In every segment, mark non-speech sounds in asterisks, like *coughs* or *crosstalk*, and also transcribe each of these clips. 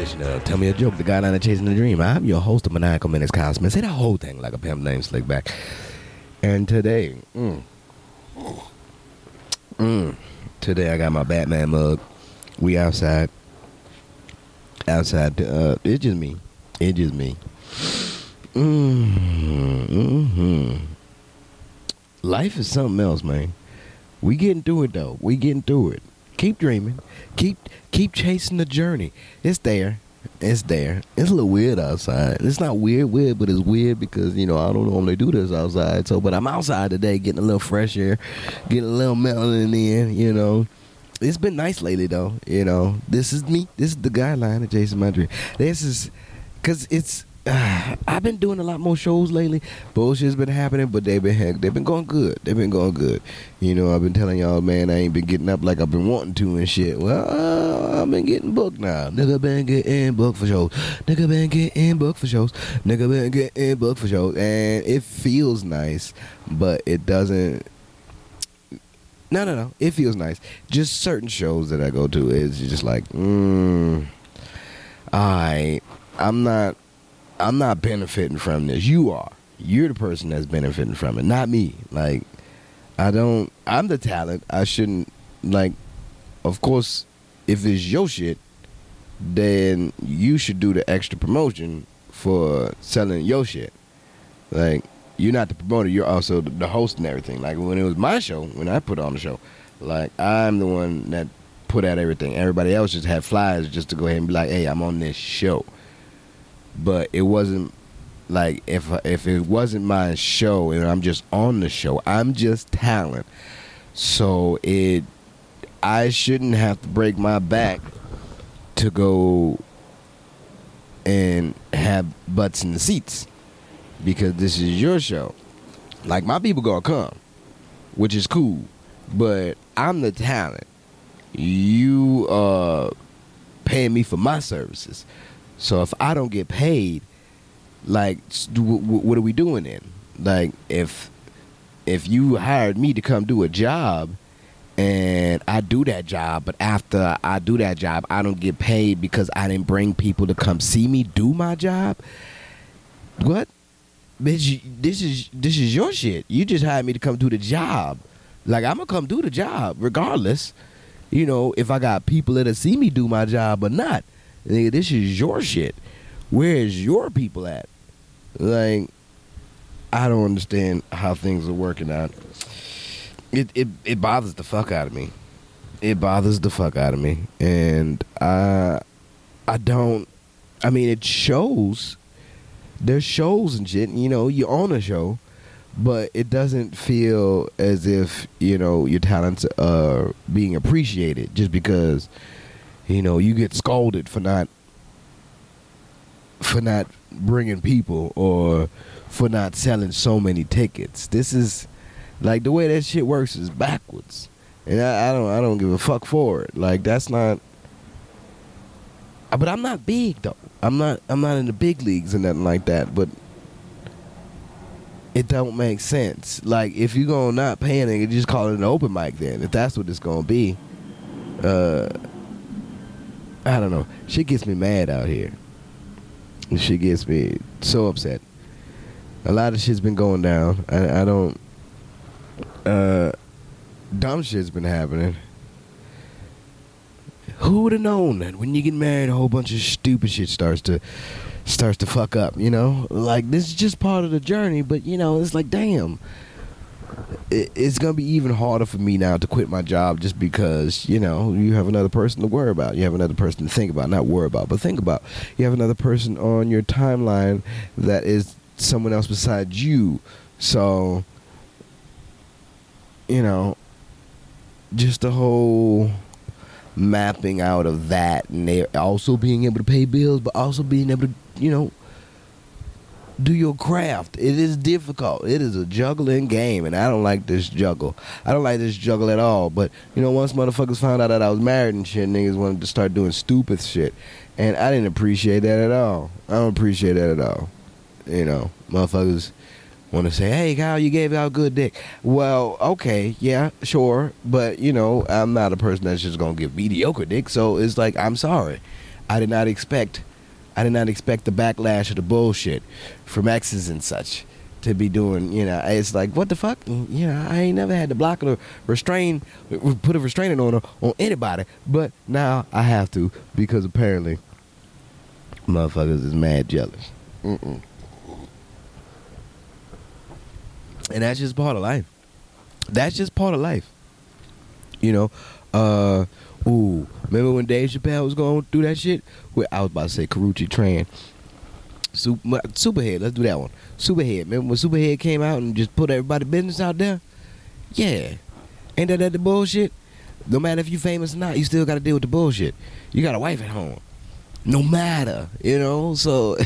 edition of Tell Me a Joke, the guideline of chasing the dream. I'm your host of Maniacal Menace, Kyle Smith. Say the whole thing like a pimp named Slickback. And today, mm, mm, today I got my Batman mug. We outside. Outside. Uh, it's just me. It's just me. Mm, hmm Life is something else, man. We getting through it though. We getting through it. Keep dreaming. Keep keep chasing the journey. It's there. It's there. It's a little weird outside. It's not weird, weird, but it's weird because you know I don't normally do this outside. So, but I'm outside today, getting a little fresh air, getting a little melanin in. You know, it's been nice lately though. You know, this is me. This is the guideline of Jason dream. This is because it's uh, *sighs* I've been doing a lot more shows lately. Bullshit's been happening, but they've been they've been going good. They've been going good. You know, I've been telling y'all, man, I ain't been getting up like I've been wanting to and shit. Well, uh, I've been getting booked now. Nigga been getting booked for shows. Nigga been getting booked for shows. Nigga been getting booked for shows, and it feels nice, but it doesn't. No, no, no. It feels nice. Just certain shows that I go to is just like, mm, I, I'm not I'm not benefiting from this. You are. You're the person that's benefiting from it, not me. Like, I don't. I'm the talent. I shouldn't. Like, of course, if it's your shit, then you should do the extra promotion for selling your shit. Like, you're not the promoter. You're also the host and everything. Like when it was my show, when I put on the show, like I'm the one that put out everything. Everybody else just had flyers just to go ahead and be like, "Hey, I'm on this show." But it wasn't like if if it wasn't my show and I'm just on the show, I'm just talent. So it I shouldn't have to break my back to go and have butts in the seats because this is your show. Like my people gonna come, which is cool, but I'm the talent. You uh paying me for my services. So if I don't get paid, like, what are we doing then? Like, if if you hired me to come do a job and I do that job, but after I do that job, I don't get paid because I didn't bring people to come see me do my job. What? Bitch, this is this is your shit. You just hired me to come do the job. Like I'm gonna come do the job regardless. You know, if I got people that'll see me do my job or not. Nigga, this is your shit. Where is your people at? Like, I don't understand how things are working out. It it it bothers the fuck out of me. It bothers the fuck out of me, and I I don't. I mean, it shows. There's shows and shit. You know, you own a show, but it doesn't feel as if you know your talents are being appreciated just because you know, you get scolded for not for not bringing people or for not selling so many tickets. This is like the way that shit works is backwards, and I, I don't I don't give a fuck for it. Like that's not. But I'm not big though. I'm not I'm not in the big leagues or nothing like that. But it don't make sense. Like if you're gonna not pay a just call it an open mic then. If that's what it's gonna be. Uh I don't know. She gets me mad out here. She gets me so upset. A lot of shit's been going down. I, I don't. Uh, dumb shit's been happening. Who would have known that when you get married, a whole bunch of stupid shit starts to starts to fuck up? You know, like this is just part of the journey. But you know, it's like, damn it's gonna be even harder for me now to quit my job just because you know you have another person to worry about. You have another person to think about not worry about but think about. You have another person on your timeline that is someone else besides you. So you know just the whole mapping out of that and they also being able to pay bills but also being able to you know do your craft. It is difficult. It is a juggling game, and I don't like this juggle. I don't like this juggle at all. But you know, once motherfuckers found out that I was married and shit, niggas wanted to start doing stupid shit, and I didn't appreciate that at all. I don't appreciate that at all. You know, motherfuckers want to say, "Hey, Kyle, you gave out good dick." Well, okay, yeah, sure, but you know, I'm not a person that's just gonna give mediocre dick. So it's like, I'm sorry, I did not expect, I did not expect the backlash of the bullshit from exes and such to be doing. You know, it's like, what the fuck? You know, I ain't never had to block or restrain, put a restraining order on anybody, but now I have to because apparently, motherfuckers is mad jealous. Mm-mm. and that's just part of life. That's just part of life. You know, uh, ooh, remember when Dave Chappelle was going through that shit? I was about to say Karrueche Tran. Super, Superhead, let's do that one. Superhead. Remember when Superhead came out and just put everybody business out there? Yeah. Ain't that, that the bullshit? No matter if you famous or not, you still got to deal with the bullshit. You got a wife at home. No matter, you know? So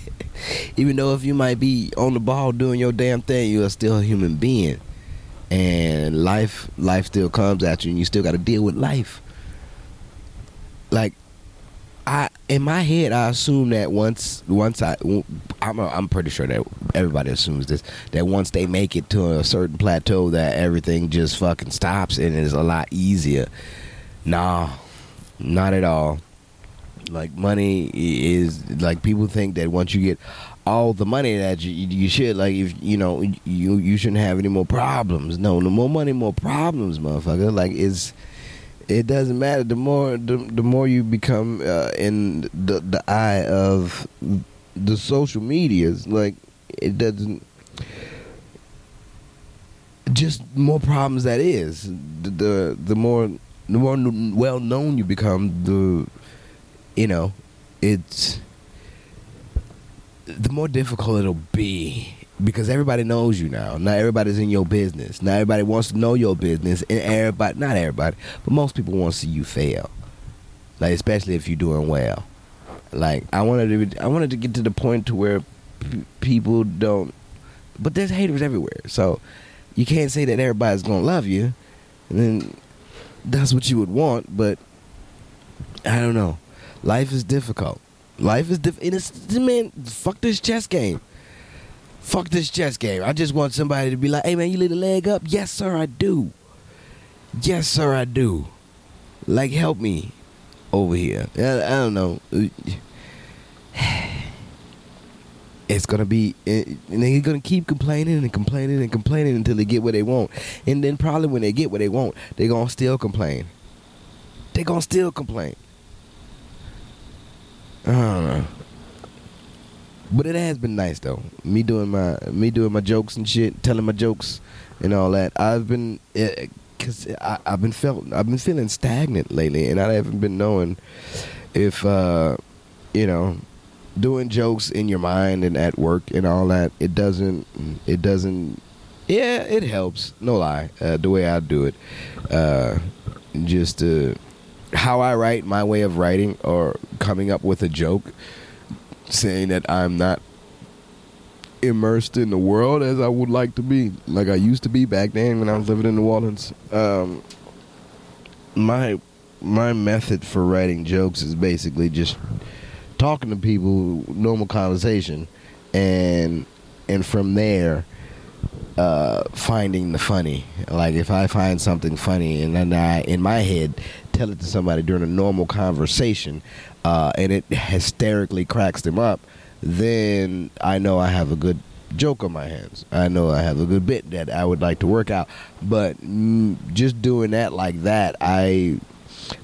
*laughs* even though if you might be on the ball doing your damn thing, you are still a human being. And life life still comes at you and you still got to deal with life. Like I in my head I assume that once once I I'm a, I'm pretty sure that everybody assumes this that once they make it to a certain plateau that everything just fucking stops and it's a lot easier. Nah, not at all. Like money is like people think that once you get all the money that you, you should like if you know you you shouldn't have any more problems. No, the more money, more problems, motherfucker. Like it's it doesn't matter. The more the, the more you become uh, in the the eye of the social medias, like it doesn't. Just more problems that is the the, the more the more well known you become, the you know, it's the more difficult it'll be because everybody knows you now. Not everybody's in your business. Not everybody wants to know your business, and everybody, not everybody, but most people want to see you fail. Like especially if you're doing well. Like I wanted to, I wanted to get to the point to where p- people don't, but there's haters everywhere. So you can't say that everybody's gonna love you, and then that's what you would want. But I don't know. Life is difficult. Life is difficult. Man, fuck this chess game. Fuck this chess game. I just want somebody to be like, "Hey man, you leave a leg up?" Yes, sir, I do. Yes, sir, I do. Like, help me over here. I, I don't know. *sighs* It's gonna be, eh, and they're gonna keep complaining and complaining and complaining until they get what they want, and then probably when they get what they want, they're gonna still complain. They're gonna still complain. I don't know. But it has been nice though. Me doing my me doing my jokes and shit, telling my jokes and all that. I've been because eh, I, have been felt I've been feeling stagnant lately, and I haven't been knowing if uh, you know doing jokes in your mind and at work and all that. It doesn't. It doesn't. Yeah, it helps. No lie. Uh, the way I do it, uh, just to how I write, my way of writing, or coming up with a joke, saying that I'm not immersed in the world as I would like to be, like I used to be back then when I was living in New Orleans. Um, my my method for writing jokes is basically just talking to people, normal conversation, and and from there uh, finding the funny. Like if I find something funny and then I, in my head, tell it to somebody during a normal conversation, uh, and it hysterically cracks them up, then I know I have a good joke on my hands. I know I have a good bit that I would like to work out. But mm, just doing that like that, I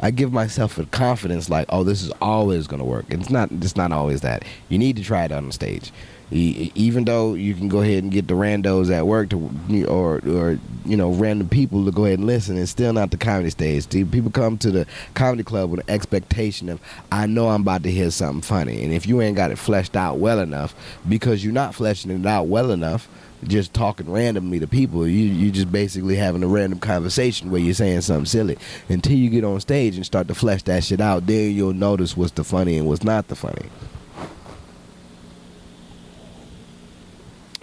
I give myself a confidence like, oh, this is always to work. It's not. It's not always that. You need to try it on the stage even though you can go ahead and get the randos at work to or or you know random people to go ahead and listen it's still not the comedy stage. People come to the comedy club with an expectation of i know i'm about to hear something funny. And if you ain't got it fleshed out well enough because you're not fleshing it out well enough just talking randomly to people you you just basically having a random conversation where you're saying something silly. Until you get on stage and start to flesh that shit out then you'll notice what's the funny and what's not the funny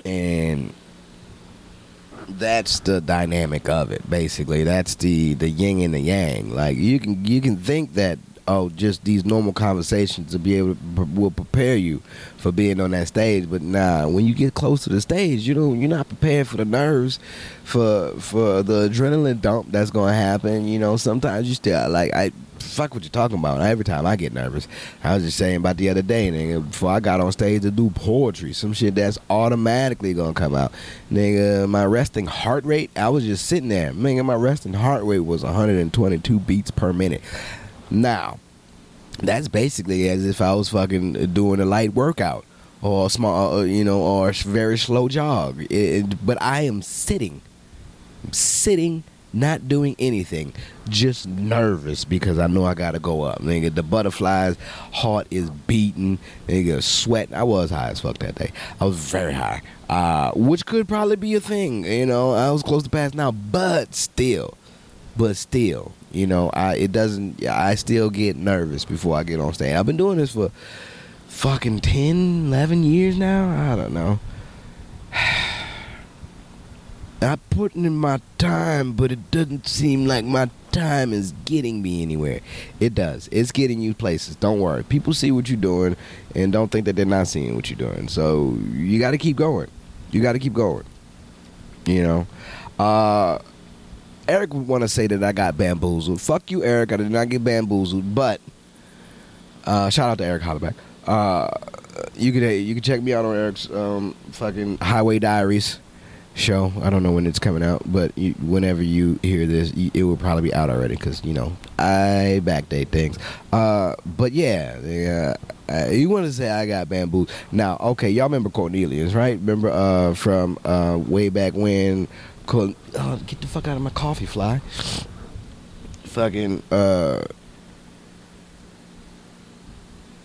and that's the dynamic of it basically. That's the the yin and the yang. Like you can you can think that oh, just these normal conversations to be able to will prepare you for being on that stage. But nah, when you get close to the stage, you don't you're not prepared for the nerves, for for the adrenaline dump that's gonna happen. You know, sometimes you still like I fuck what you're talking about. Every time I get nervous, I was just saying about the other day, nigga. Before I got on stage to do poetry, some shit that's automatically gonna come out, nigga. My resting heart rate, I was just sitting there, nigga. My resting heart rate was 122 beats per minute. Now, that's basically as if I was fucking doing a light workout or small, uh, you know, or a very slow jog. It, but I am sitting, sitting not doing anything, just nervous because I know I gotta go up. Nigga, the butterflies, heart is beating, nigga, sweat. I was high as fuck that day. I was very high, uh, which could probably be a thing. You know, I was close to pass now, but still, but still, you know, I it doesn't. I still get nervous before I get on stage. I've been doing this for fucking 10, 11 years now. I don't know. *sighs* I put in my time, but it doesn't seem like my time is getting me anywhere. It does. It's getting you places. Don't worry. People see what you're doing and don't think that they're not seeing what you're doing. So you got to keep going. You got to keep going. You know. Uh, Eric would want to say that I got bamboozled. Fuck you, Eric. I did not get bamboozled. But uh, shout out to Eric Hollaback. Uh, you could you can check me out on Eric's um, fucking Highway Diaries show. I don't know when it's coming out, but you, whenever you hear this, you, it will probably be out already because you know I backdate things. Uh, but yeah, yeah. Uh, you want to say I got bamboo? Now, okay, y'all remember Cornelius, right? Remember uh, from uh, way back when? Cor- oh, get the fuck out of my coffee, fly. Fucking. Uh,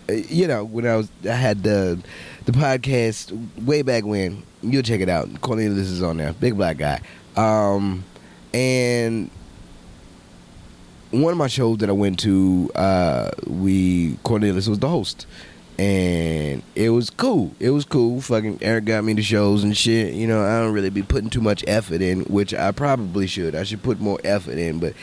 you know when I was I had the the podcast way back when. You'll check it out. Cornelius is on there. Big black guy. Um, and one of my shows that I went to, uh, we Cornelius was the host, and it was cool. It was cool. Fucking Eric got me the shows and shit. You know, I don't really be putting too much effort in, which I probably should. I should put more effort in, but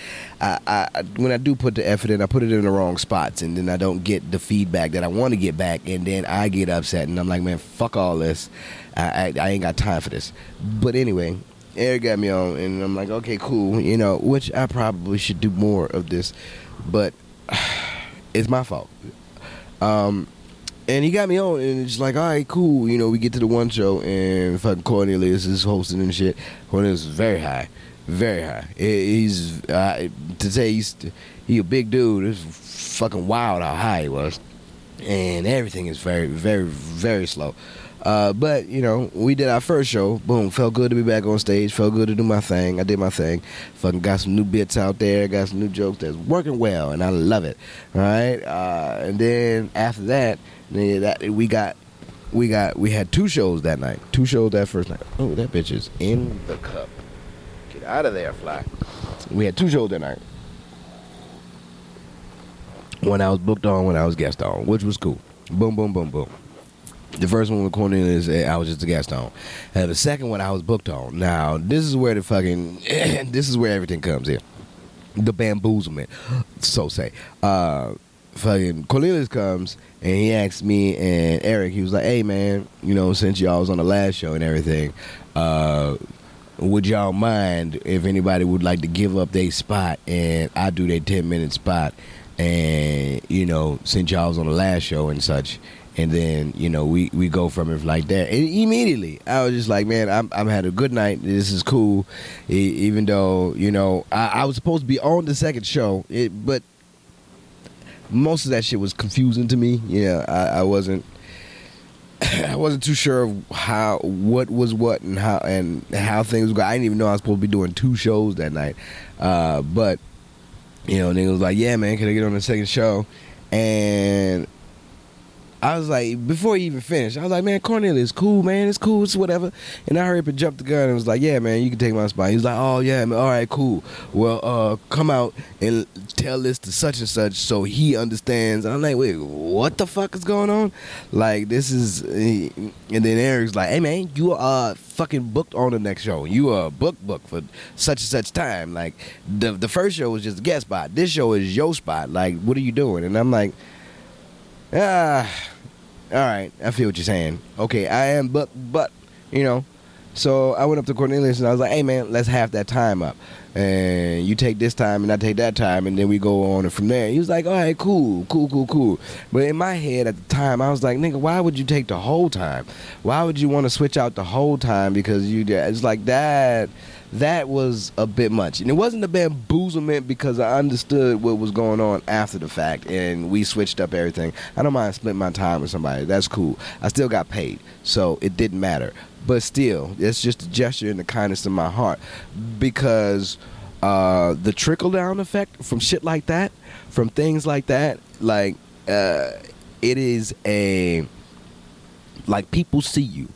I, I when I do put the effort in, I put it in the wrong spots, and then I don't get the feedback that I want to get back, and then I get upset, and I'm like, man, fuck all this. I, I, I ain't got time for this. But anyway, Eric got me on, and I'm like, okay, cool. You know, which I probably should do more of this, but *sighs* it's my fault. Um, and he got me on, and it's like, all right, cool. You know, we get to the one show, and fucking Cornelius is hosting and shit. Cornelius is very high, very high. He's uh, to say he's he a big dude. It's fucking wild how high he was, and everything is very, very, very slow. Uh, but you know, we did our first show. Boom, felt good to be back on stage. Felt good to do my thing. I did my thing. Fucking got some new bits out there. Got some new jokes that's working well, and I love it. All right. Uh, and then after that, then that we got, we got, we had two shows that night. Two shows that first night. Oh, that bitch is in the cup. Get out of there, fly. We had two shows that night. When I was booked on, when I was guest on, which was cool. Boom, boom, boom, boom. The first one with Cornelius, eh, I was just a guest on. The second one, I was booked on. Now, this is where the fucking, *coughs* this is where everything comes in. The bamboozlement, so say. Uh, fucking Cornelius comes and he asks me and Eric, he was like, hey man, you know, since y'all was on the last show and everything, uh, would y'all mind if anybody would like to give up their spot and I do their 10 minute spot and, you know, since y'all was on the last show and such, and then you know we we go from it like that and immediately i was just like man i'm, I'm had a good night this is cool even though you know I, I was supposed to be on the second show it, but most of that shit was confusing to me yeah i, I wasn't *clears throat* I wasn't too sure of how what was what and how and how things go. I didn't even know I was supposed to be doing two shows that night. Uh, but you know, nigga was like, "Yeah, man, can I get on the second show?" And I was like, before he even finished, I was like, man, Cornelius, cool, man, it's cool, it's whatever. And I hurried up and jumped the gun and was like, yeah, man, you can take my spot. He was like, oh yeah, man, all right, cool. Well, uh, come out and tell this to such and such so he understands. I'm like, wait, what the fuck is going on? Like, this is, and then Eric's like, hey man, you are fucking booked on the next show. You are booked booked for such and such time. Like, the the first show was just a guest spot. This show is your spot. Like, what are you doing? And I'm like, ah all right, I feel what you're saying. Okay, I am, but but you know, so I went up to Cornelius and I was like, hey man, let's have that time up, and you take this time and I take that time, and then we go on and from there. He was like, all right, cool, cool, cool, cool. But in my head at the time, I was like, nigga, why would you take the whole time? Why would you want to switch out the whole time because you? It's like that that was a bit much. And it wasn't a bamboozlement because I understood what was going on after the fact and we switched up everything. I don't mind splitting my time with somebody. That's cool. I still got paid. So it didn't matter. But still, it's just a gesture in the kindness of my heart because uh, the trickle down effect from shit like that, from things like that, like uh, it is a like people see you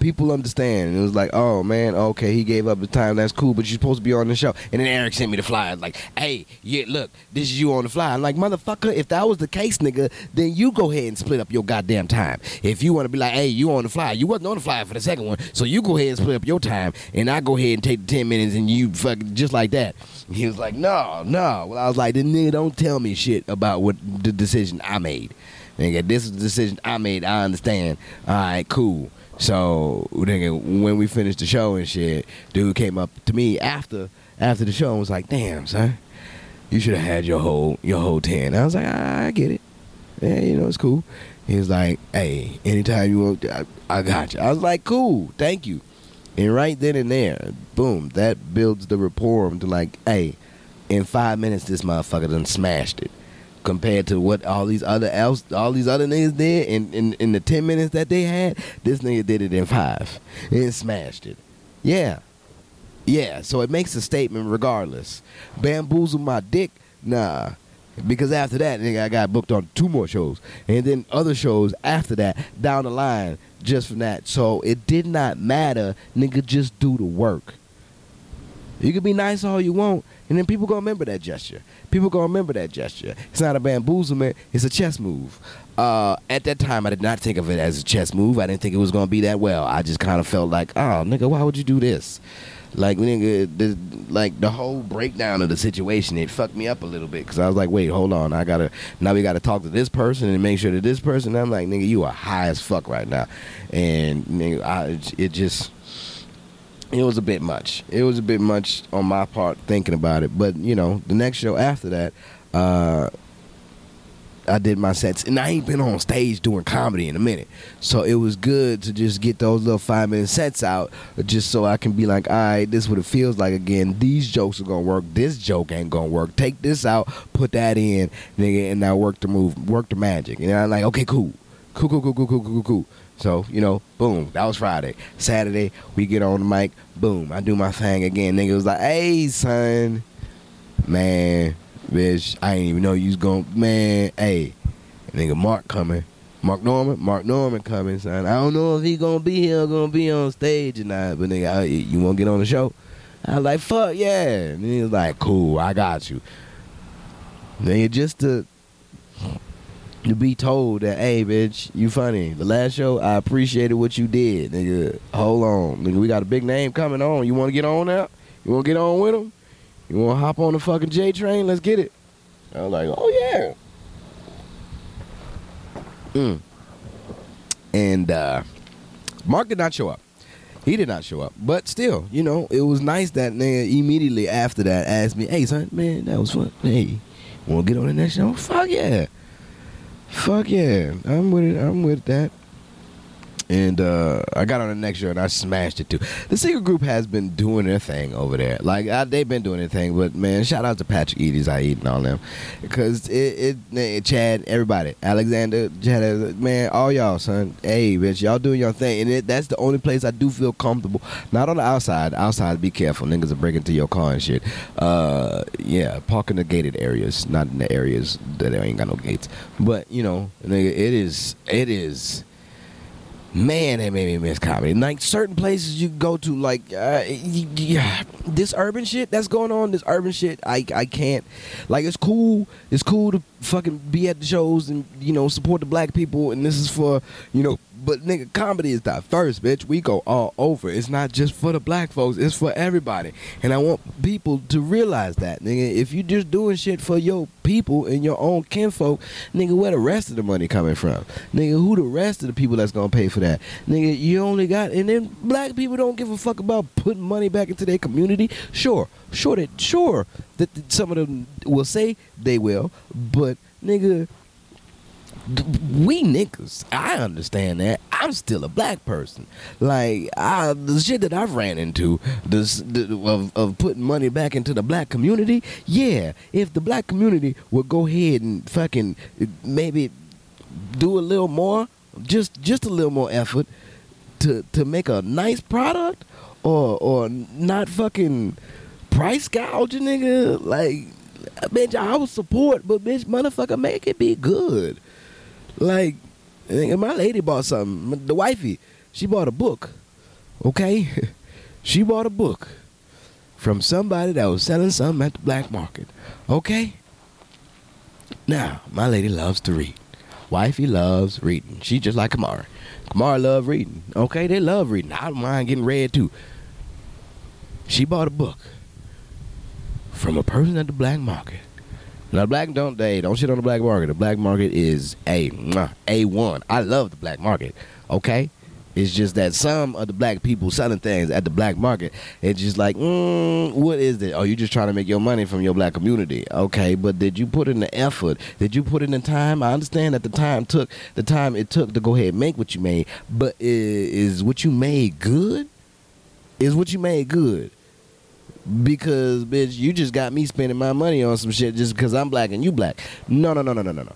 people understand. And it was like, oh man, okay, he gave up the time. That's cool, but you're supposed to be on the show. And then Eric sent me the flyer, like, hey, yeah, look, this is you on the flyer. I'm like, motherfucker, if that was the case, nigga, then you go ahead and split up your goddamn time. If you want to be like, hey, you on the flyer, you wasn't on the flyer for the second one, so you go ahead and split up your time, and I go ahead and take the ten minutes, and you fuck just like that. He was like, no, no. Well, I was like, then nigga, don't tell me shit about what the decision I made. Nigga, this is the decision I made. I understand. All right, cool. So nigga, when we finished the show and shit, dude came up to me after after the show and was like, "Damn, son, you should have had your whole your whole ten. I was like, I, get it. Yeah, you know it's cool. He was like, "Hey, anytime you want, I, I got you." I was like, "Cool, thank you." And right then and there, boom, that builds the rapport to like, "Hey, in five minutes, this motherfucker done smashed it." Compared to what all these other else all these other niggas did in, in, in the ten minutes that they had, this nigga did it in five and smashed it. Yeah. Yeah, so it makes a statement regardless. Bamboozle my dick, nah. Because after that, nigga, I got booked on two more shows. And then other shows after that, down the line, just from that. So it did not matter, nigga, just do the work. You can be nice all you want, and then people gonna remember that gesture. People gonna remember that gesture. It's not a bamboozlement; it's a chess move. Uh, at that time, I did not think of it as a chess move. I didn't think it was gonna be that well. I just kind of felt like, oh, nigga, why would you do this? Like, nigga, the, like the whole breakdown of the situation, it fucked me up a little bit because I was like, wait, hold on, I gotta now we gotta talk to this person and make sure that this person. I'm like, nigga, you are high as fuck right now, and nigga, I, it just it was a bit much. It was a bit much on my part thinking about it. But you know, the next show after that, uh, I did my sets, and I ain't been on stage doing comedy in a minute, so it was good to just get those little five minute sets out, just so I can be like, all right, this is what it feels like again. These jokes are gonna work. This joke ain't gonna work. Take this out, put that in, nigga, and now work the move, work the magic. And I'm like, okay, cool, cool, cool, cool, cool, cool, cool, cool. So, you know, boom, that was Friday. Saturday, we get on the mic, boom, I do my thing again. Nigga was like, hey, son, man, bitch, I ain't even know you was going, man, hey, nigga, Mark coming. Mark Normand, Mark Normand coming, son. I don't know if he gonna be here or gonna be on stage or not, but nigga, I, you wanna get on the show? I was like, fuck yeah. And he was like, cool, I got you. Nigga, just to to be told that, hey, bitch, you funny. The last show, I appreciated what you did, nigga. Hold on, nigga. We got a big name coming on. You want to get on now? You want to get on with him? You want to hop on the fucking J train? Let's get it. I was like, oh yeah. Mm. And uh, Mark did not show up. He did not show up. But still, you know, it was nice that nigga immediately after that asked me, hey, son, man, that was fun. Hey, want to get on the next show? Fuck yeah. Fuck yeah, I'm with it. I'm with that. And uh, I got on the next year and I smashed it too. The secret group has been doing their thing over there. Like I, they've been doing their thing, but man, shout out to Patrick Eady, I eat and all them, because it, it, it, Chad, everybody, Alexander, Chad, man, all y'all, son. Hey, bitch, y'all doing your thing, and it, that's the only place I do feel comfortable. Not on the outside. Outside, be careful, niggas are breaking into your car and shit. Uh, yeah, park in the gated areas, not in the areas that ain't got no gates. But you know, nigga, it is, it is man, that made me miss comedy. Like certain places you go to, like uh, yeah, this urban shit that's going on, this urban shit, I I can't. Like it's cool, it's cool to fucking be at the shows and you know support the black people, and this is for you know but nigga, comedy is diverse, bitch. We go all over. It's not just for the black folks. It's for everybody. And I want people to realize that, nigga. If you just doing shit for your people and your own kinfolk, nigga, where the rest of the money coming from? Nigga, who the rest of the people that's gonna pay for that? Nigga, you only got and then black people don't give a fuck about putting money back into their community. Sure, sure that sure that some of them will say they will, but nigga we niggas, I understand that. I'm still a black person. Like I, the shit that I've ran into, this the, of of putting money back into the black community. Yeah, if the black community would go ahead and fucking maybe do a little more, just just a little more effort to to make a nice product, or or not fucking price gouging, nigga. Like, bitch, I would support, but bitch, motherfucker, make it be good. Like, my lady bought something. The wifey, she bought a book. Okay? *laughs* she bought a book from somebody that was selling something at the black market. Okay? Now, my lady loves to read. Wifey loves reading. She just like Kamara. Kamara love reading. Okay, they love reading. I don't mind getting read too. She bought a book from a person at the black market now, black don't they don't shit on the black market. The black market is a a one. I love the black market. Okay, it's just that some of the black people selling things at the black market, it's just like, mm, what is it? Oh, you just trying to make your money from your black community. Okay, but did you put in the effort? Did you put in the time? I understand that the time took the time it took to go ahead and make what you made, but is what you made good? Is what you made good? Because bitch, you just got me spending my money on some shit just because I'm black and you black. No, no, no, no, no, no, no.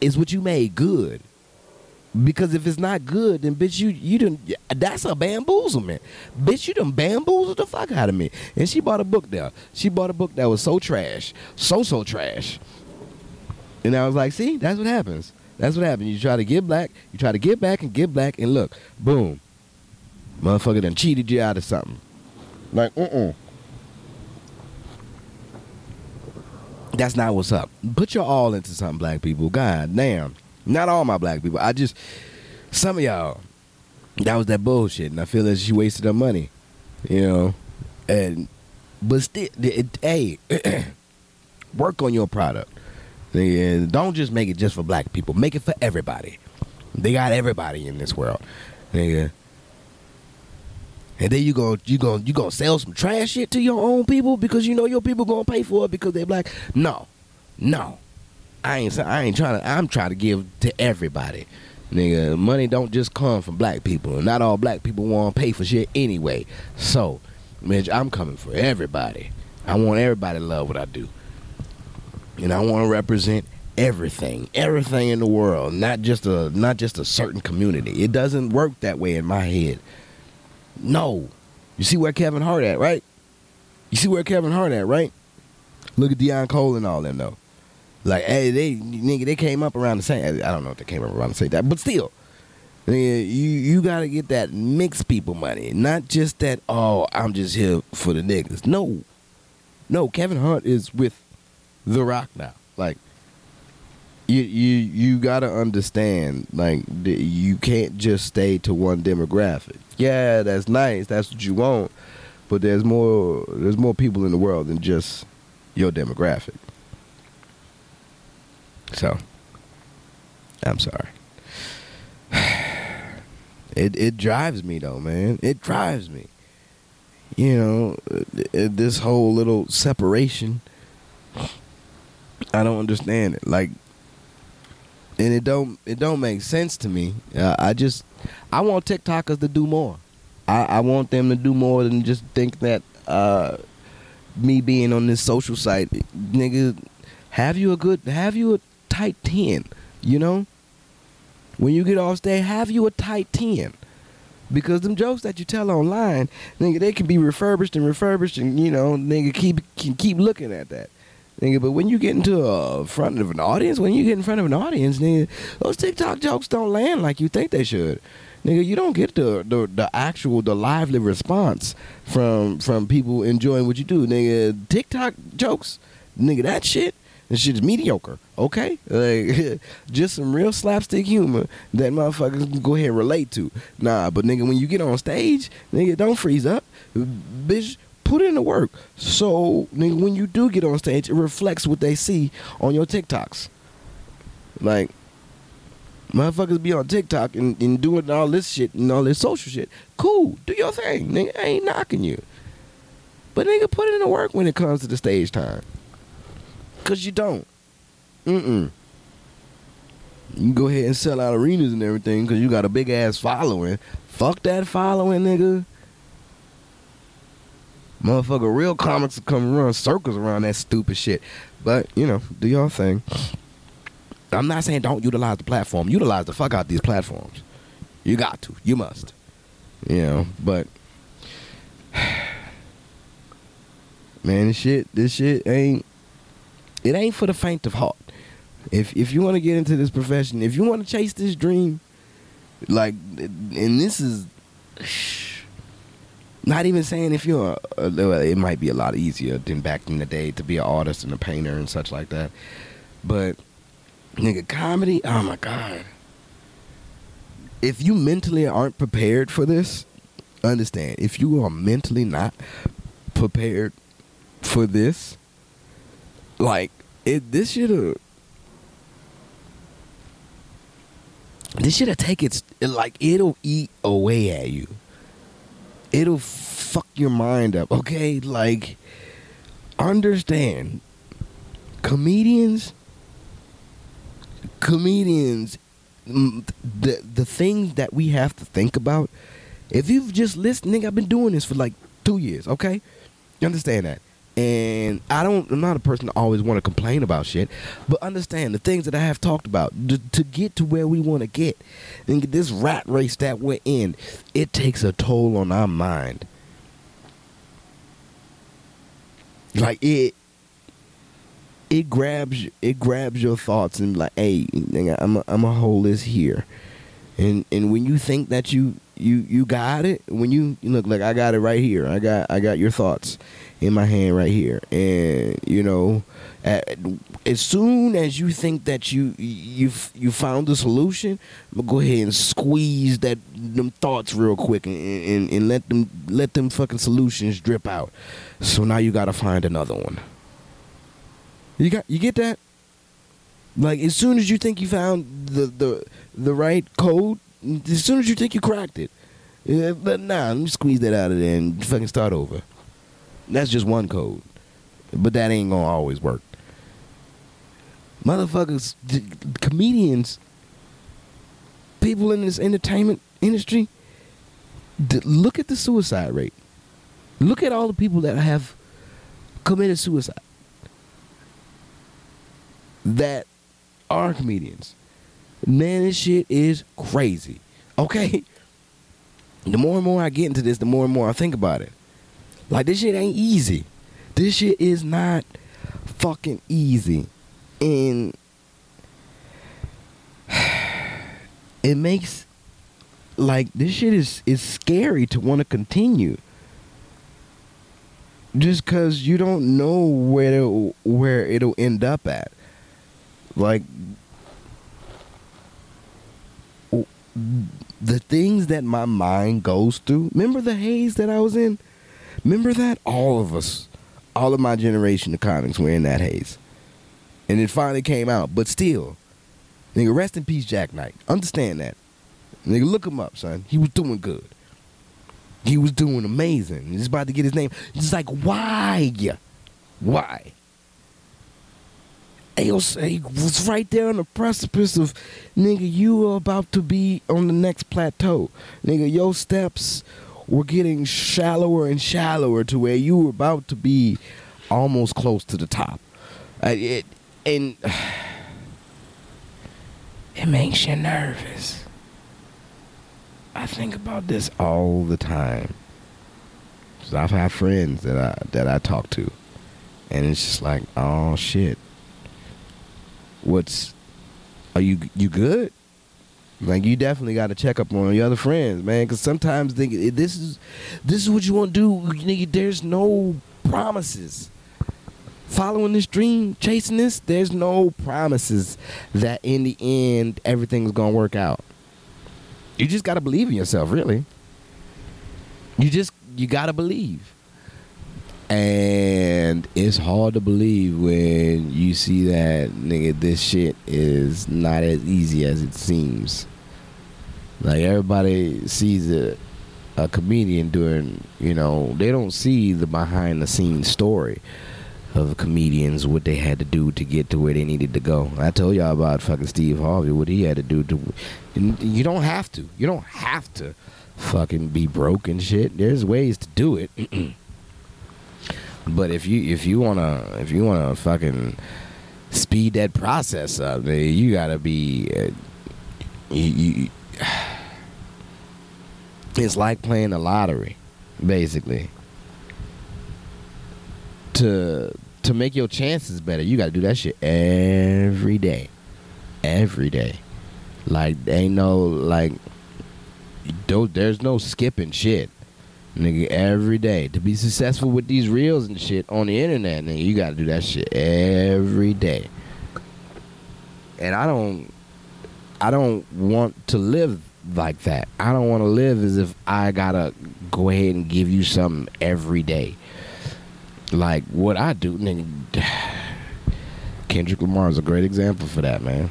It's what you made good. Because if it's not good, then bitch, you you didn't. That's a bamboozlement, bitch. You done bamboozled the fuck out of me. And she bought a book there. She bought a book that was so trash, so so trash. And I was like, see, that's what happens. That's what happens. You try to get black, you try to get back and get black, and look, boom, motherfucker done cheated you out of something. Like, uh uh That's not what's up. Put your all into something, black people. God damn. Not all my black people. I just some of y'all. That was that bullshit, and I feel that she wasted her money. You know, and but still, it, hey, *clears throat* work on your product. Don't just make it just for black people. Make it for everybody. They got everybody in this world. Nigga. And then you go you go you gonna sell some trash shit to your own people because you know your people gonna pay for it because they're black. No, no, I ain't I ain't trying to. I'm trying to give to everybody. Nigga, money don't just come from black people. Not all black people want to pay for shit anyway. So, Mitch, I'm coming for everybody. I want everybody to love what I do. And I want to represent everything, everything in the world, not just a not just a certain community. It doesn't work that way in my head. No. You see where Kevin Hart at, right? You see where Kevin Hart at, right? Look at Deon Cole and all them though. Like, hey, they nigga, they came up around the same. I don't know if they came up around the same time, but still, you you gotta get that mixed people money, not just that. Oh, I'm just here for the niggas. No, no. Kevin Hart is with The Rock now. Like, you you you gotta understand like you can't just stay to one demographic. Yeah that's nice that's what you want but there's more there's more people in the world than just your demographic. So i'm sorry. *sighs* It it drives me though man. It drives me. You know uh, this whole little separation i don't understand it. Like and it don't it don't make sense to me. Uh, I just I want TikTokers to do more. I, I want them to do more than just think that uh, me being on this social site, nigga, have you a good, have you a tight ten, you know? When you get off stage, have you a tight ten. Because them jokes that you tell online, nigga, they can be refurbished and refurbished, and you know, nigga, keep keep looking at that. Nigga, but when you get into a front of an audience, when you get in front of an audience, nigga, those TikTok jokes don't land like you think they should. Nigga, you don't get the, the the actual the lively response from from people enjoying what you do. Nigga, TikTok jokes, nigga, that shit, that shit is mediocre. Okay, like *laughs* just some real slapstick humor that motherfuckers can go ahead and relate to. Nah, but nigga, when you get on stage, nigga, don't freeze up, bitch put in the work. So nigga, when you do get on stage, it reflects what they see on your TikToks. Like motherfuckers be on TikTok and, and doing all this shit and all this social shit. Cool, do your thing, nigga. I ain't knocking you. But nigga, put in the work when it comes to the stage time. Cause you don't. Mm-mm. You can go ahead and sell out arenas and everything because you got a big ass following. Fuck that following, nigga. Motherfucker, real comics come run circles around that stupid shit. But, you know, do your thing. I'm not saying don't utilize the platform. Utilize the fuck out these platforms. You got to. You must. You know, but *sighs* man, this shit, this shit ain't it ain't for the faint of heart. If if you want to get into this profession, if you want to chase this dream, like, and this is not even saying if you're, a, it might be a lot easier than back in the day to be an artist and a painter and such like that. But nigga, comedy, oh my god. If you mentally aren't prepared for this, understand. If you are mentally not prepared for this, like it, this should have. This should have taken its like it'll eat away at you it'll fuck your mind up, okay? Like, understand, comedians, comedians, the the things that we have to think about. If you've just listened, nigga, I've been doing this for like two years, okay? You understand that? And I don't, I'm not a person to always want to complain about shit, but understand the things that I have talked about to, to get to where we want to get and this rat race that we're in, it takes a toll on our mind. Like it, it grabs, it grabs your thoughts and like, hey, I'm, a, I'm gonna hold this here, and and when you think that you you you got it, when you, you look like I got it right here, I got I got your thoughts in my hand right here. And you know, at, as soon as you think that you you you found the solution, I'm gonna go ahead and squeeze that them thoughts real quick and, and, and let them let them fucking solutions drip out. So now you gotta find another one. You got you get that? Like as soon as you think you found the the the right code, as soon as you think you cracked it, yeah, but nah, let me squeeze that out of there and fucking start over. That's just one code. But that ain't gonna always work. Motherfuckers, comedians, people in this entertainment industry, look at the suicide rate. Look at all the people that have committed suicide that are comedians. Man, this shit is crazy. Okay? The more and more I get into this, the more and more I think about it. Like this shit ain't easy. This shit is not fucking easy. And *sighs* it makes like this shit is is scary to want to continue. Just cuz you don't know where where it'll end up at. Like the things that my mind goes through. Remember the haze that I was in? Remember that? All of us, all of my generation of comics were in that haze. And it finally came out. But still, nigga, rest in peace, Jack Knight. Understand that. Nigga, look him up, son. He was doing good. He was doing amazing. He's about to get his name. He's like, why? Why? He was, he was right there on the precipice of, nigga, you are about to be on the next plateau. Nigga, your steps were getting shallower and shallower to where you were about to be almost close to the top. Uh, it, and *sighs* it makes you nervous. I think about this all the time. I've had friends that I that I talk to, and it's just like, oh shit. What's are you you good? Like you definitely got to check up on your other friends, man, because sometimes they, this is this is what you want to do. There's no promises. Following this dream, chasing this, there's no promises that in the end everything's gonna work out. You just gotta believe in yourself, really. You just you gotta believe. And it's hard to believe when you see that nigga this shit is not as easy as it seems. Like everybody sees a a comedian doing, you know, they don't see the behind the scenes story of comedians, what they had to do to get to where they needed to go. I told y'all about fucking Steve Harvey, what he had to do to. you don't have to. You don't have to fucking be broke and shit. There's ways to do it. *clears throat* but if you if you wanna if you wanna fucking speed that process up, man, you gotta be. Uh, you, you, *sighs* it's like playing the lottery, basically. To to make your chances better, you got to do that shit every day, every day. Like ain't no like, there's no skipping shit, nigga. Every day to be successful with these reels and shit on the internet, nigga, you got to do that shit every day. And I don't, I don't want to live like that. I don't want to live as if I gotta go ahead and give you something every day like what I do, nigga. *sighs* Kendrick Lamar is a great example for that, man.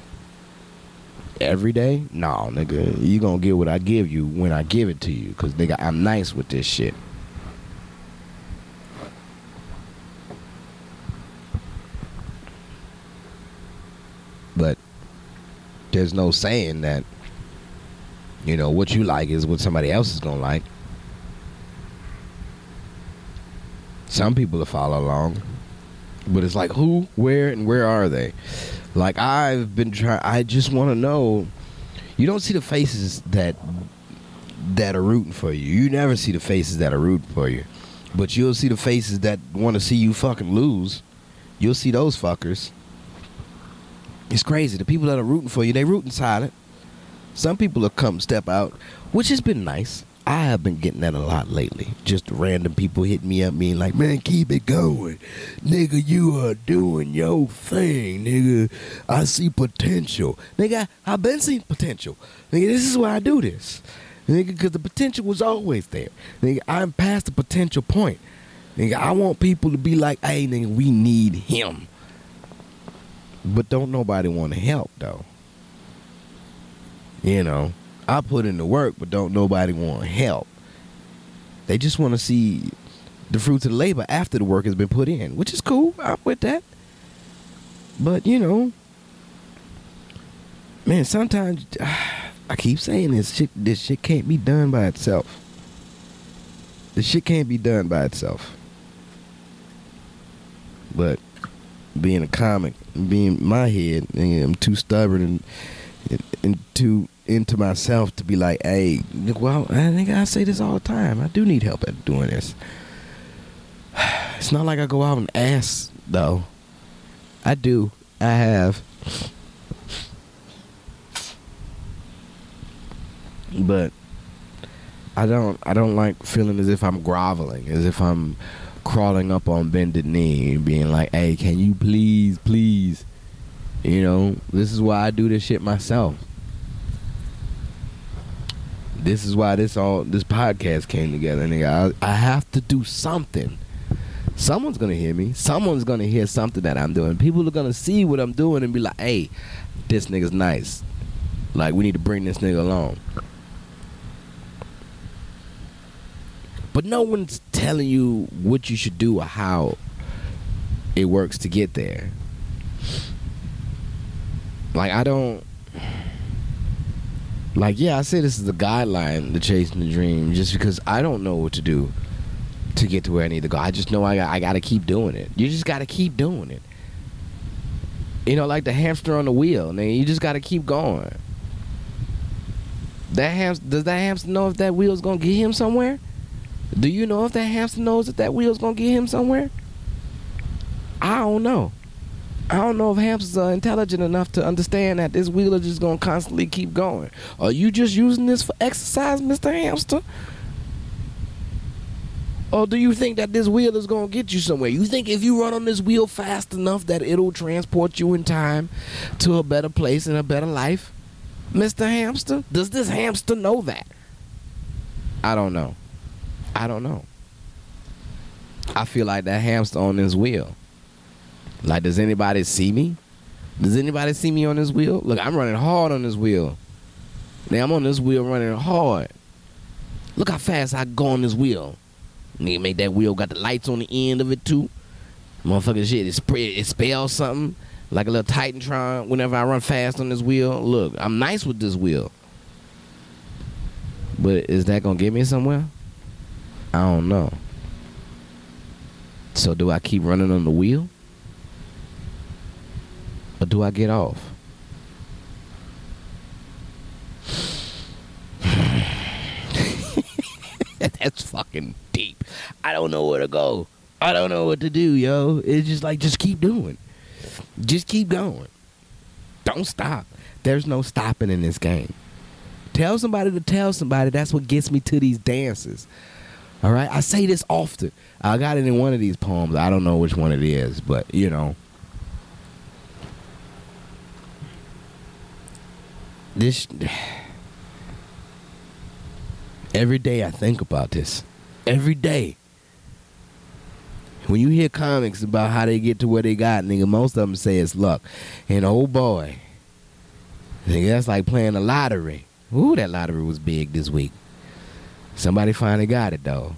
Every day, no, nigga, you gonna get what I give you when I give it to you, cause nigga, I'm nice with this shit. But there's no saying that, you know, what you like is what somebody else is gonna like. Some people will follow along, but it's like who, where, and where are they? Like I've been trying. I just want to know. You don't see the faces that that are rooting for you. You never see the faces that are rooting for you, but you'll see the faces that want to see you fucking lose. You'll see those fuckers. It's crazy. The people that are rooting for you, they rooting silent. Some people will come step out, which has been nice. I have been getting that a lot lately. Just random people hitting me up, being like, "Man, keep it going, nigga. You are doing your thing, nigga. I see potential, nigga. I've been seeing potential, nigga. This is why I do this, nigga, because the potential was always there, nigga. I'm past the potential point, nigga. I want people to be like, "Hey, nigga, we need him," but don't nobody want to help though. You know. I put in the work, but don't nobody want help. They just want to see the fruits of the labor after the work has been put in, which is cool. I'm with that. But you know, man, sometimes *sighs* I keep saying this shit. This shit can't be done by itself. This shit can't be done by itself. But being a comic, being my head, I'm too stubborn and and too into myself to be like, hey, well, I think I say this all the time. I do need help at doing this. *sighs* It's not like I go out and ask though. I do. I have. But I don't I don't like feeling as if I'm groveling, as if I'm crawling up on bended knee and being like, "Hey, can you please, please?" You know, this is why I do this shit myself this is why this all this podcast came together, nigga. I, I have to do something. Someone's gonna hear me. Someone's gonna hear something that I'm doing. People are gonna see what I'm doing and be like, "Hey, this nigga's nice. Like, we need to bring this nigga along." But no one's telling you what you should do or how it works to get there. Like I don't like yeah, I say this is the guideline to chasing the dream just because I don't know what to do to get to where I need to go. I just know I I got to keep doing it. You just got to keep doing it. You know, like the hamster on the wheel, nigga. You just got to keep going. That hamster does that hamster know if that wheel's gonna get him somewhere? Do you know if that hamster knows if that wheel's gonna get him somewhere? I don't know. I don't know if hamsters are intelligent enough to understand that this wheel is just gonna constantly keep going. Are you just using this for exercise, Mr. Hamster? Or do you think that this wheel is gonna get you somewhere? You think if you run on this wheel fast enough that it'll transport you in time to a better place and a better life? Mr. Hamster? Does this hamster know that? I don't know. I don't know. I feel like that hamster on this wheel like, does anybody see me? Does anybody see me on this wheel? Look, I'm running hard on this wheel. Now I'm on this wheel running hard. Look how fast I go on this wheel. Nigga make that wheel got the lights on the end of it too. Motherfucking shit, it spread it spells something like a little TitanTron. Whenever I run fast on this wheel, look, I'm nice with this wheel. But is that gonna get me somewhere? I don't know. So do I keep running on the wheel? Or do I get off? *sighs* That's fucking deep. I don't know where to go. I don't know what to do, yo. It's just like, just keep doing. Just keep going. Don't stop. There's no stopping in this game. Tell somebody to tell somebody. That's what gets me to these dances. All right? I say this often. I got it in one of these poems. I don't know which one it is, but, you know. This every day I think about this. Every day. When you hear comics about how they get to where they got, nigga, most of them say it's luck. And oh boy, nigga, that's like playing the lottery. Ooh, that lottery was big this week. Somebody finally got it though.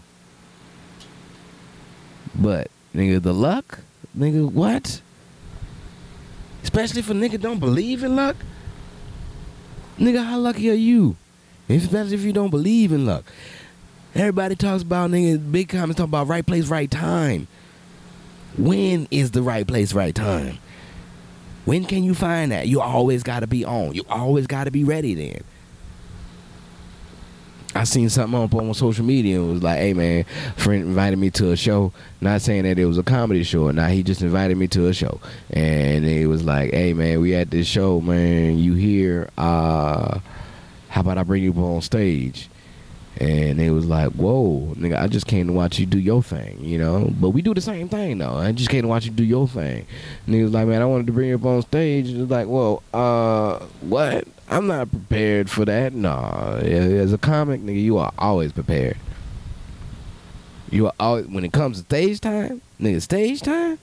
But nigga, the luck, nigga, what? Especially for nigga don't believe in luck. Nigga, how lucky are you? Especially if you don't believe in luck. Everybody talks about nigga, big comments talk about right place, right time. When is the right place, right time? When can you find that? You always gotta be on. You always gotta be ready then. I seen something up on social media and was like, hey man, friend invited me to a show. Not saying that it was a comedy show. Now he just invited me to a show. And it was like, hey man, we at this show, man. You here? Uh how about I bring you up on stage? And it was like, whoa, nigga, I just came to watch you do your thing, you know? But we do the same thing, though. I just came to watch you do your thing. He was like, man, I wanted to bring you up on stage. And it was like, well, uh, what? I'm not prepared for that. Nah, as a comic, nigga, you are always prepared. You are always, when it comes to stage time, nigga, stage time,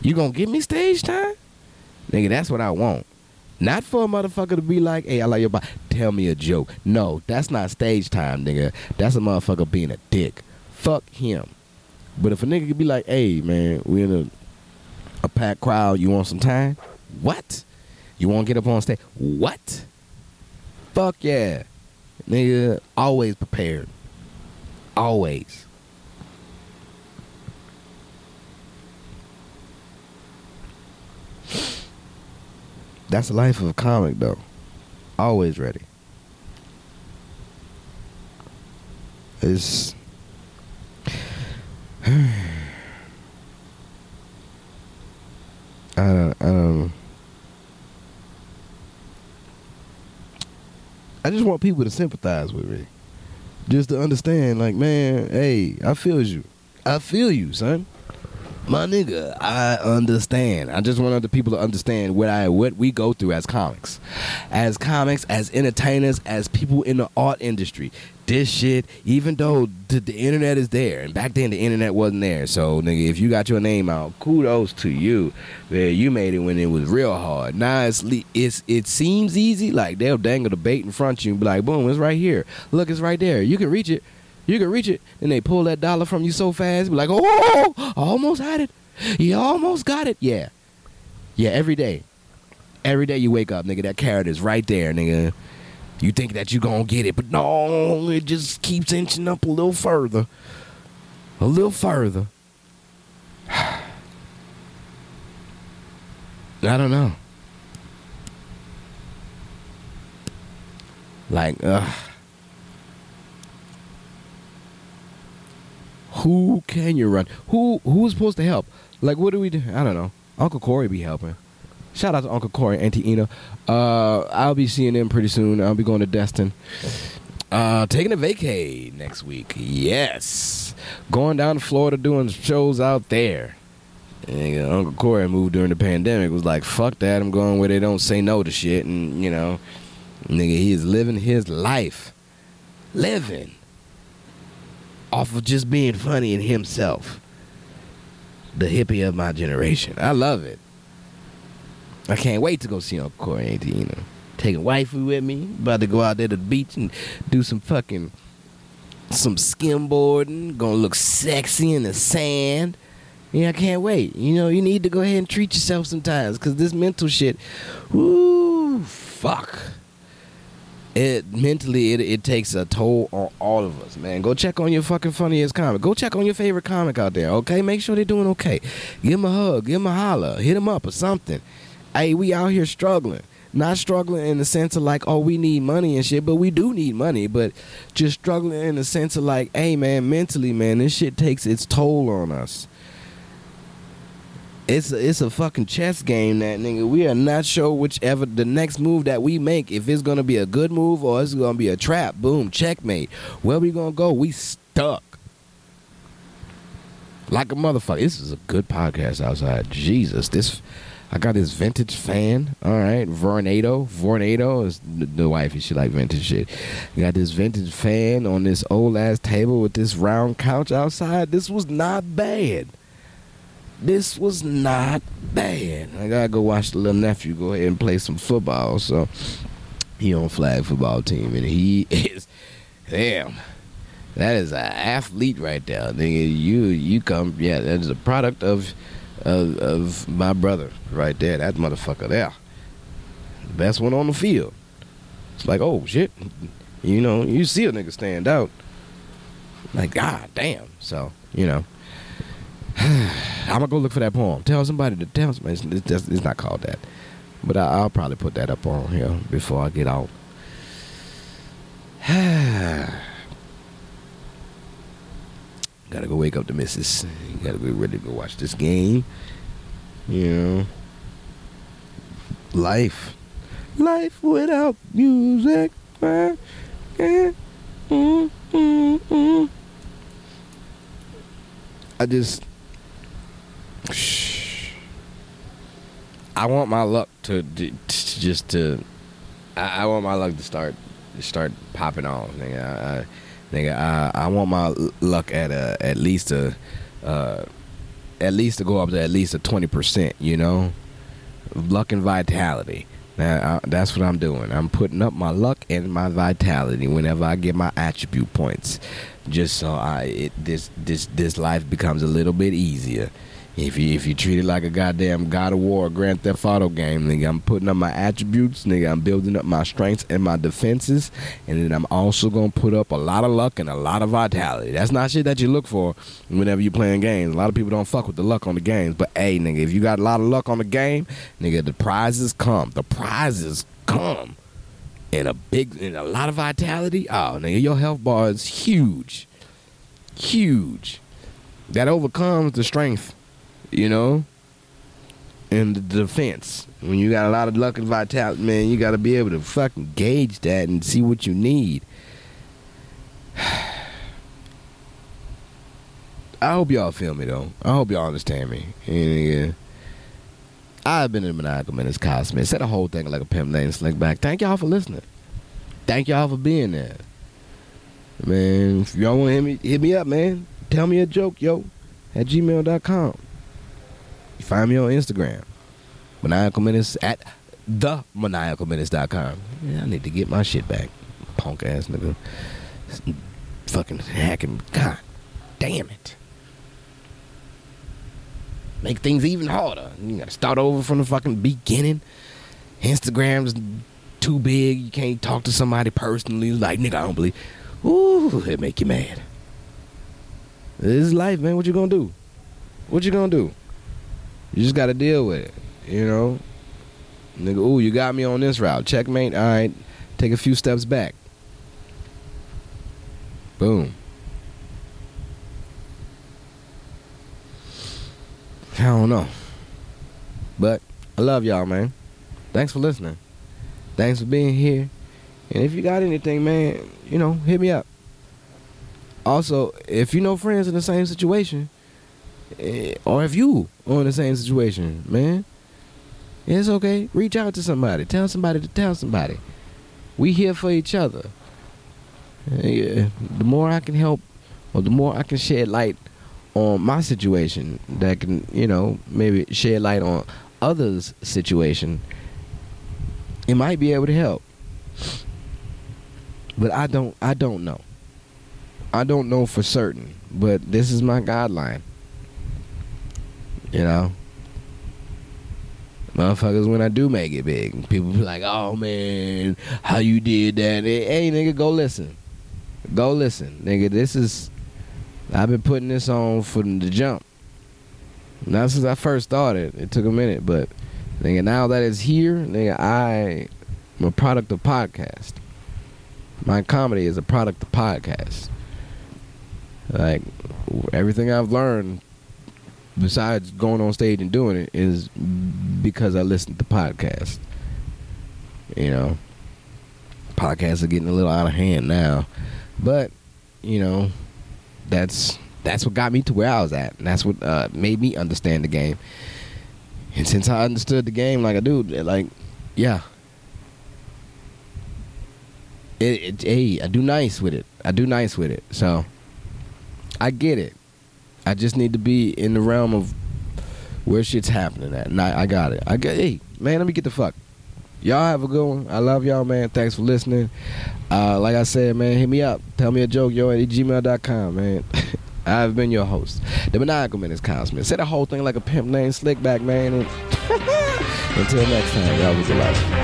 you gonna give me stage time? Nigga, that's what I want. Not for a motherfucker to be like, hey, I like your body. Tell me a joke. No, that's not stage time, nigga. That's a motherfucker being a dick. Fuck him. But if a nigga could be like, hey, man, we in a, a packed crowd, you want some time? What? You want to get up on stage? What? Fuck yeah. Nigga, always prepared. Always. That's the life of a comic, though. Always ready. It's. *sighs* I don't. I don't. I just want people to sympathize with me, just to understand. Like, man, hey, I feel you. I feel you, son my nigga, I understand. I just want other people to understand what I what we go through as comics, as comics, as entertainers, as people in the art industry. This shit, even though the, the internet is there, and back then the internet wasn't there. So, nigga, if you got your name out, kudos to you. Man, you made it when it was real hard. Now it's it's it seems easy. Like they'll dangle the bait in front of you and be like, boom, it's right here. Look, it's right there. You can reach it. You can reach it, and they pull that dollar from you so fast. Be like, oh, I almost had it. You almost got it. Yeah, yeah. Every day, Every day you wake up, nigga, that carrot is right there, nigga. You think that you gonna get it, but no, it just keeps inching up a little further. A little further. *sighs* I don't know. Like, ugh. Who can you run? Who who's supposed to help? Like, what do we do? I don't know. Uncle Corey be helping. Shout out to Uncle Corey, Auntie Ina. Uh, I'll be seeing them pretty soon. I'll be going to Destin. Uh, taking a vacay next week. Yes. Going down to Florida doing shows out there. And Uncle Corey moved during the pandemic. Was like, fuck that. I'm going where they don't say no to shit. And, you know, nigga, he is living his life. Living. Off of just being funny in himself. The hippie of my generation. I love it. I can't wait to go see Uncle Corey, know? Taking wifey with me. About to go out there to the beach and do some fucking some skimboarding. Gonna look sexy in the sand. Yeah, I can't wait. You know, you need to go ahead and treat yourself sometimes, cause this mental shit, whoo, fuck. It mentally, it, it takes a toll on all of us, man. Go check on your fucking funniest comic. Go check on your favorite comic out there, okay? Make sure they're doing okay. Give them a hug, give them a holler, hit them up or something. Hey, we out here struggling. Not struggling in the sense of like, oh, we need money and shit, but we do need money. But just struggling in the sense of like, hey, man, mentally, man, this shit takes its toll on us. It's a, it's a fucking chess game that nigga. We are not sure whichever the next move that we make, if it's gonna be a good move or it's gonna be a trap. Boom, checkmate. Where we gonna go? We stuck. Like a motherfucker. This is a good podcast outside. Jesus, this I got this vintage fan. All right, Vornado. Vornado is the, wifey. She like vintage shit. got this vintage fan on this old ass table with this round couch outside. This was not bad. This was not bad. I gotta go watch the little nephew go ahead and play some football. So he on flag football team, and he *laughs* is damn. That is an athlete right there, nigga. You you come, yeah. That is a product of of, of my brother right there. That motherfucker there, the best one on the field. It's like, oh shit, you know, you see a nigga stand out. Like, god damn. So you know. *sighs* *sighs* I'm gonna go look for that poem. Tell somebody to tell somebody. It's, just, it's not called that, but I, will probably put that up on here before I get out. *sighs* Gotta go wake up the missus. gotta be ready to go watch this game. You know, life, life without music, man. Mm, mm, mm. I just I want my luck to, to, just to. I, I, want my luck to start start popping off, nigga. I, I, nigga, I, I want my luck at a at least a uh, at least to go up to at least a twenty percent. You know, luck and vitality. Now, I, that's what I'm doing. I'm putting up my luck and my vitality whenever I get my attribute points, just so I it, this this this life becomes a little bit easier. If you if you treat it like a goddamn God of War Grand Theft Auto game, nigga, I'm putting up my attributes, nigga, I'm building up my strengths and my defenses, and then I'm also gonna put up a lot of luck and a lot of vitality. That's not shit that you look for whenever you're playing games. A lot of people don't fuck with the luck on the games, but hey, nigga, if you got a lot of luck on the game, nigga, the prizes come. The prizes come. And a big and a lot of vitality. Oh, nigga, your health bar is huge. Huge. That overcomes the strength you know, in the defense. When you got a lot of luck and vitality, man, you got to be able to fucking gauge that and see what you need. *sighs* I hope y'all feel me though. I hope y'all understand me. Yeah. I've been in Maniacal Menace Cosmic. Said the whole thing like a pimp named Slick back. Thank y'all for listening. Thank y'all for being there. Man, if y'all want to hit me, hit me up, man. Tell me a joke, yo, at gmail.com. You find me on Instagram. Maniacal Menace at the maniacalmenace.com. Yeah, I need to get my shit back. Punk ass nigga. Fucking hacking. God damn it. Make things even harder. You gotta start over from the fucking beginning. Instagram's too big. You can't talk to somebody personally. Like nigga, I don't believe. Ooh, it make you mad. This is life, man. What you gonna do? What you gonna do? You just gotta deal with it. You know, nigga. Ooh, you got me on this route. Checkmate. All right, take a few steps back. Boom. I don't know. But I love y'all, man. Thanks for listening. Thanks for being here. And if you got anything, man, you know, hit me up. Also, if you know friends in the same situation, Eh, or if you are in the same situation, man, it's okay. Reach out to somebody. Tell somebody to tell somebody. We here for each other. Yeah, the more I can help, or the more I can shed light on my situation, that can you know maybe shed light on others' situation, it might be able to help. But I don't. I don't know. I don't know for certain, but this is my guideline. You know, motherfuckers, when I do make it big, people be like, "Oh man, how you did that?" Hey, nigga, go listen. Go listen, nigga. This is I've been putting this on for the jump. Not since I first started. It took a minute, but nigga, now that it's here, nigga, I am a product of podcast. My comedy is a product of podcast. Like everything I've learned besides going on stage and doing it is because I listen to podcasts. You know, podcasts are getting a little out of hand now. But you know, that's that's what got me to where I was at, and that's what uh, made me understand the game. And since I understood the game like I do, like yeah, it, it, hey, I do nice with it. I do nice with it. So I get it. I just need to be in the realm of where shit's happening at, and I, I got it. I got hey man, let me get the fuck. Y'all have a good one. I love y'all, man. Thanks for listening. Uh, like I said, man, hit me up. Tell me a joke, yo, at gmail.com, man. *laughs* I've been your host. The Maniacal Menace Kyle Smith. Say the whole thing like a pimp named Slickback, man. *laughs* Until next time, y'all was alive.